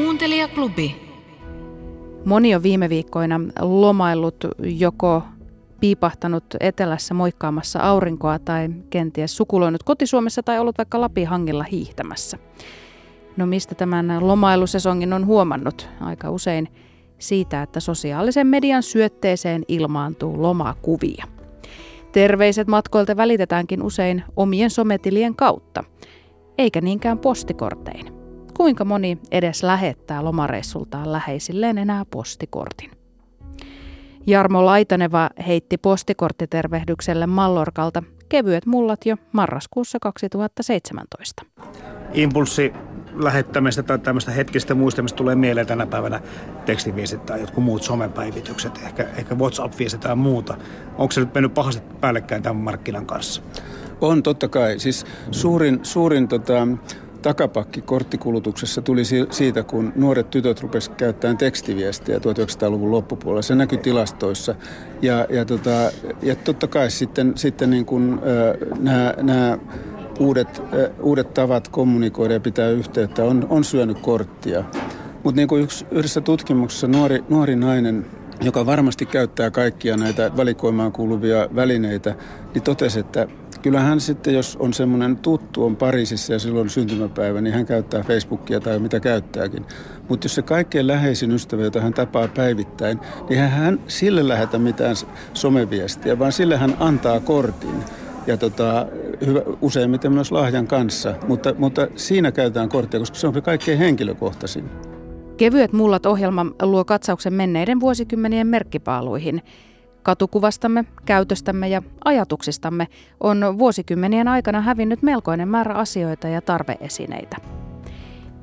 Kuuntelijaklubi. Moni on viime viikkoina lomaillut joko piipahtanut etelässä moikkaamassa aurinkoa tai kenties sukuloinut kotisuomessa tai ollut vaikka Lapihangilla hiihtämässä. No mistä tämän lomailusesongin on huomannut? Aika usein siitä, että sosiaalisen median syötteeseen ilmaantuu lomakuvia. Terveiset matkoilta välitetäänkin usein omien sometilien kautta, eikä niinkään postikortein. Kuinka moni edes lähettää lomareissultaan läheisilleen enää postikortin? Jarmo Laitaneva heitti postikorttitervehdykselle Mallorkalta kevyet mullat jo marraskuussa 2017. Impulssi lähettämistä tai tämmöistä hetkistä muistamista tulee mieleen tänä päivänä tekstiviestit tai jotkut muut somepäivitykset, ehkä, ehkä WhatsApp-viestit tai muuta. Onko se nyt mennyt pahasti päällekkäin tämän markkinan kanssa? On totta kai. Siis suurin, suurin tota, takapakki korttikulutuksessa tuli siitä, kun nuoret tytöt rupesivat käyttämään tekstiviestiä 1900-luvun loppupuolella. Se näkyi tilastoissa. Ja, ja, tota, ja totta kai sitten, sitten niin kuin, äh, nämä uudet, uudet tavat kommunikoida ja pitää yhteyttä on, on syönyt korttia. Mutta niin kuin yksi, yhdessä tutkimuksessa nuori, nuori nainen joka varmasti käyttää kaikkia näitä valikoimaan kuuluvia välineitä, niin totesi, että kyllähän sitten, jos on semmoinen tuttu, on Pariisissa ja silloin syntymäpäivä, niin hän käyttää Facebookia tai mitä käyttääkin. Mutta jos se kaikkein läheisin ystävä, jota hän tapaa päivittäin, niin hän sille lähetä mitään someviestiä, vaan sille hän antaa kortin ja tota, hyvä, useimmiten myös lahjan kanssa. Mutta, mutta siinä käytetään korttia, koska se on se kaikkein henkilökohtaisin. Kevyet mullat ohjelma luo katsauksen menneiden vuosikymmenien merkkipaaluihin. Katukuvastamme, käytöstämme ja ajatuksistamme on vuosikymmenien aikana hävinnyt melkoinen määrä asioita ja tarveesineitä.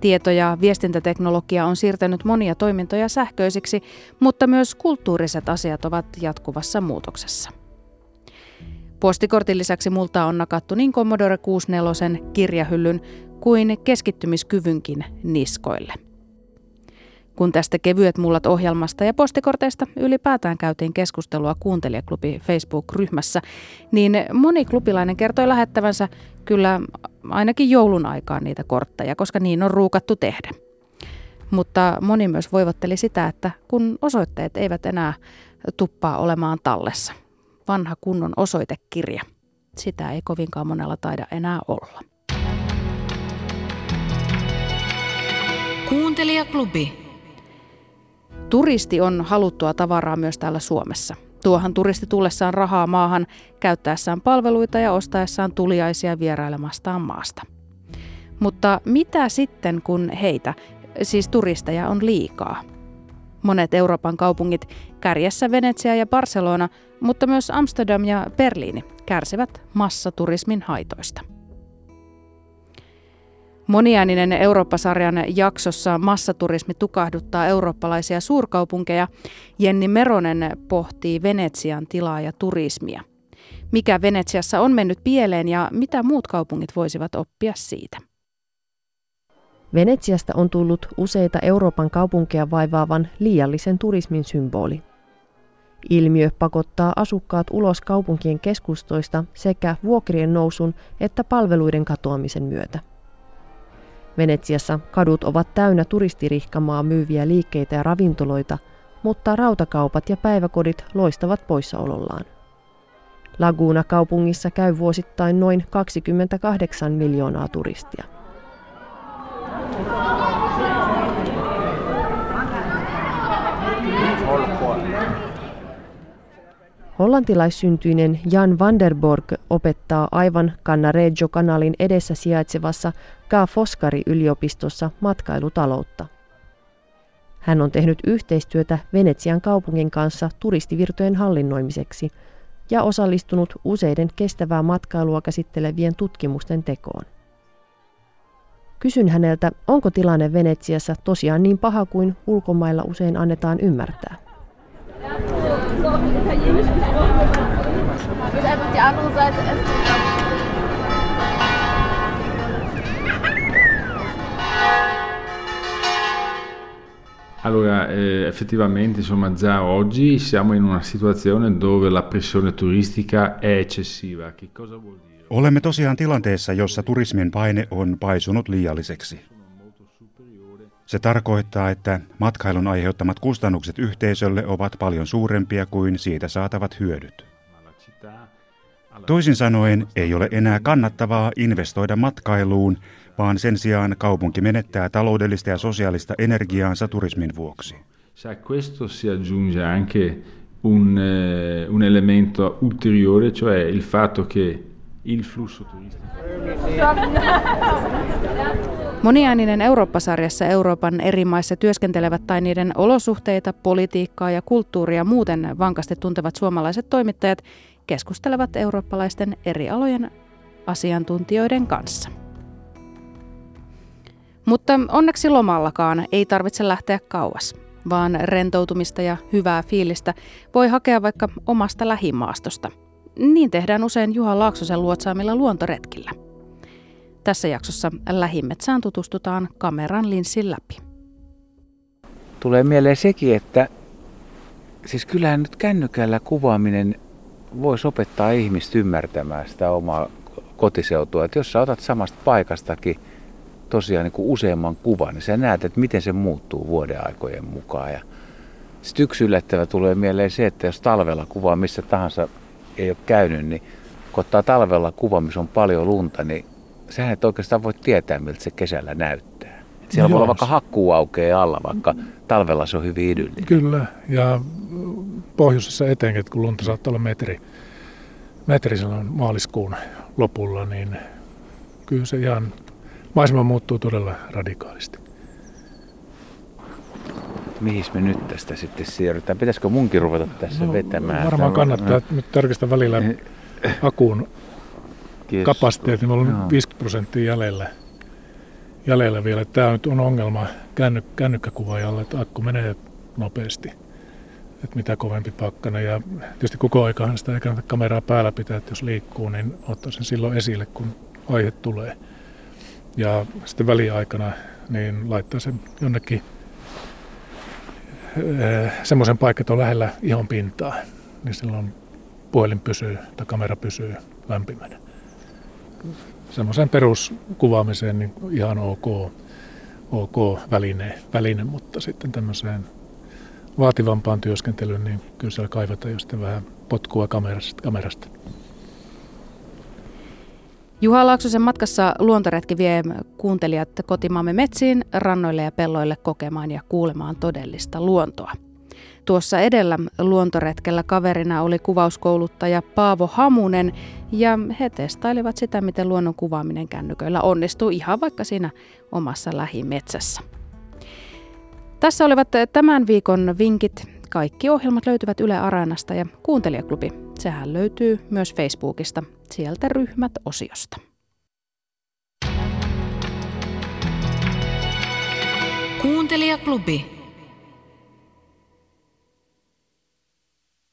Tieto- ja viestintäteknologia on siirtänyt monia toimintoja sähköisiksi, mutta myös kulttuuriset asiat ovat jatkuvassa muutoksessa. Postikortin lisäksi multa on nakattu niin Commodore 64 kirjahyllyn kuin keskittymiskyvynkin niskoille – kun tästä kevyet mullat ohjelmasta ja postikorteista ylipäätään käytiin keskustelua kuuntelijaklubi Facebook-ryhmässä, niin moni klubilainen kertoi lähettävänsä kyllä ainakin joulun aikaan niitä kortteja, koska niin on ruukattu tehdä. Mutta moni myös voivotteli sitä, että kun osoitteet eivät enää tuppaa olemaan tallessa. Vanha kunnon osoitekirja. Sitä ei kovinkaan monella taida enää olla. Kuuntelijaklubi. Turisti on haluttua tavaraa myös täällä Suomessa. Tuohan turisti tullessaan rahaa maahan, käyttäessään palveluita ja ostaessaan tuliaisia vierailemastaan maasta. Mutta mitä sitten, kun heitä, siis turisteja, on liikaa? Monet Euroopan kaupungit, kärjessä Venetsia ja Barcelona, mutta myös Amsterdam ja Berliini, kärsivät massaturismin haitoista. Moniääninen Eurooppa-sarjan jaksossa massaturismi tukahduttaa eurooppalaisia suurkaupunkeja. Jenni Meronen pohtii Venetsian tilaa ja turismia. Mikä Venetsiassa on mennyt pieleen ja mitä muut kaupungit voisivat oppia siitä? Venetsiasta on tullut useita Euroopan kaupunkeja vaivaavan liiallisen turismin symboli. Ilmiö pakottaa asukkaat ulos kaupunkien keskustoista sekä vuokrien nousun että palveluiden katoamisen myötä. Venetsiassa kadut ovat täynnä turistirihkamaa myyviä liikkeitä ja ravintoloita, mutta rautakaupat ja päiväkodit loistavat poissaolollaan. Laguna-kaupungissa käy vuosittain noin 28 miljoonaa turistia. Hollantilaissyntyinen Jan van der Borg opettaa aivan Cannareggio-kanalin edessä sijaitsevassa Ka Foscari-yliopistossa matkailutaloutta. Hän on tehnyt yhteistyötä Venetsian kaupungin kanssa turistivirtojen hallinnoimiseksi ja osallistunut useiden kestävää matkailua käsittelevien tutkimusten tekoon. Kysyn häneltä, onko tilanne Venetsiassa tosiaan niin paha kuin ulkomailla usein annetaan ymmärtää. Allora, eh, effettivamente, insomma, già oggi siamo in una situazione dove la pressione turistica è eccessiva. Che cosa vuol dire? Olemme tosiaan tilanteessa, jossa turismin paine on paisunut liialliseksi. Se tarkoittaa, että matkailun aiheuttamat kustannukset yhteisölle ovat paljon suurempia kuin siitä saatavat hyödyt. Toisin sanoen ei ole enää kannattavaa investoida matkailuun, vaan sen sijaan kaupunki menettää taloudellista ja sosiaalista energiaansa turismin vuoksi. Se a questo si aggiunge anche un, eh, un elemento ulteriore, cioè il fatto che il flusso turistico... Moniääninen Eurooppa-sarjassa Euroopan eri maissa työskentelevät tai niiden olosuhteita, politiikkaa ja kulttuuria muuten vankasti tuntevat suomalaiset toimittajat keskustelevat eurooppalaisten eri alojen asiantuntijoiden kanssa. Mutta onneksi lomallakaan ei tarvitse lähteä kauas, vaan rentoutumista ja hyvää fiilistä voi hakea vaikka omasta lähimaastosta. Niin tehdään usein Juha Laaksosen luotsaamilla luontoretkillä. Tässä jaksossa lähimetsään tutustutaan kameran linssin läpi. Tulee mieleen sekin, että siis kyllähän nyt kännykällä kuvaaminen voisi opettaa ihmistä ymmärtämään sitä omaa kotiseutua. Että jos sä otat samasta paikastakin tosiaan niin kuin useamman kuvan, niin sä näet, että miten se muuttuu vuoden aikojen mukaan. Ja sitten yksi yllättävä tulee mieleen se, että jos talvella kuvaa missä tahansa ei ole käynyt, niin kun ottaa talvella kuva, missä on paljon lunta, niin sehän et oikeastaan voi tietää, miltä se kesällä näyttää. Et siellä no voi olla vaikka hakkuu aukeaa alla, vaikka talvella se on hyvin idyllinen. Kyllä, ja pohjoisessa etenkin, kun lunta saattaa olla metri, metri silloin maaliskuun lopulla, niin kyllä se ihan, maisema muuttuu todella radikaalisti. Mihin me nyt tästä sitten siirrytään? Pitäisikö munkin ruveta tässä no, vetämään? Varmaan kannattaa no. nyt tarkistaa välillä akun kapasiteetti. Meillä on 50 prosenttia jäljellä, jäljellä vielä. Tämä nyt on ongelma känny, kännykkäkuvaajalle, että akku menee nopeasti. Että mitä kovempi pakkana. Ja tietysti koko aikahan sitä ei kannata kameraa päällä pitää, että jos liikkuu, niin ottaa sen silloin esille, kun aihe tulee. Ja sitten väliaikana niin laittaa sen jonnekin eh, semmoisen paikan, että on lähellä ihon pintaa, niin silloin puhelin pysyy tai kamera pysyy lämpimänä semmoisen peruskuvaamiseen niin ihan ok, ok väline, väline, mutta sitten tämmöiseen vaativampaan työskentelyyn, niin kyllä siellä kaivataan jo sitten vähän potkua kamerasta. kamerasta. Juha Laaksosen matkassa luontoretki vie kuuntelijat kotimaamme metsiin, rannoille ja pelloille kokemaan ja kuulemaan todellista luontoa. Tuossa edellä luontoretkellä kaverina oli kuvauskouluttaja Paavo Hamunen ja he testailivat sitä, miten luonnon kuvaaminen kännyköillä onnistuu ihan vaikka siinä omassa lähimetsässä. Tässä olivat tämän viikon vinkit. Kaikki ohjelmat löytyvät Yle Areenasta ja Kuuntelijaklubi. Sehän löytyy myös Facebookista, sieltä ryhmät osiosta. Kuuntelijaklubi.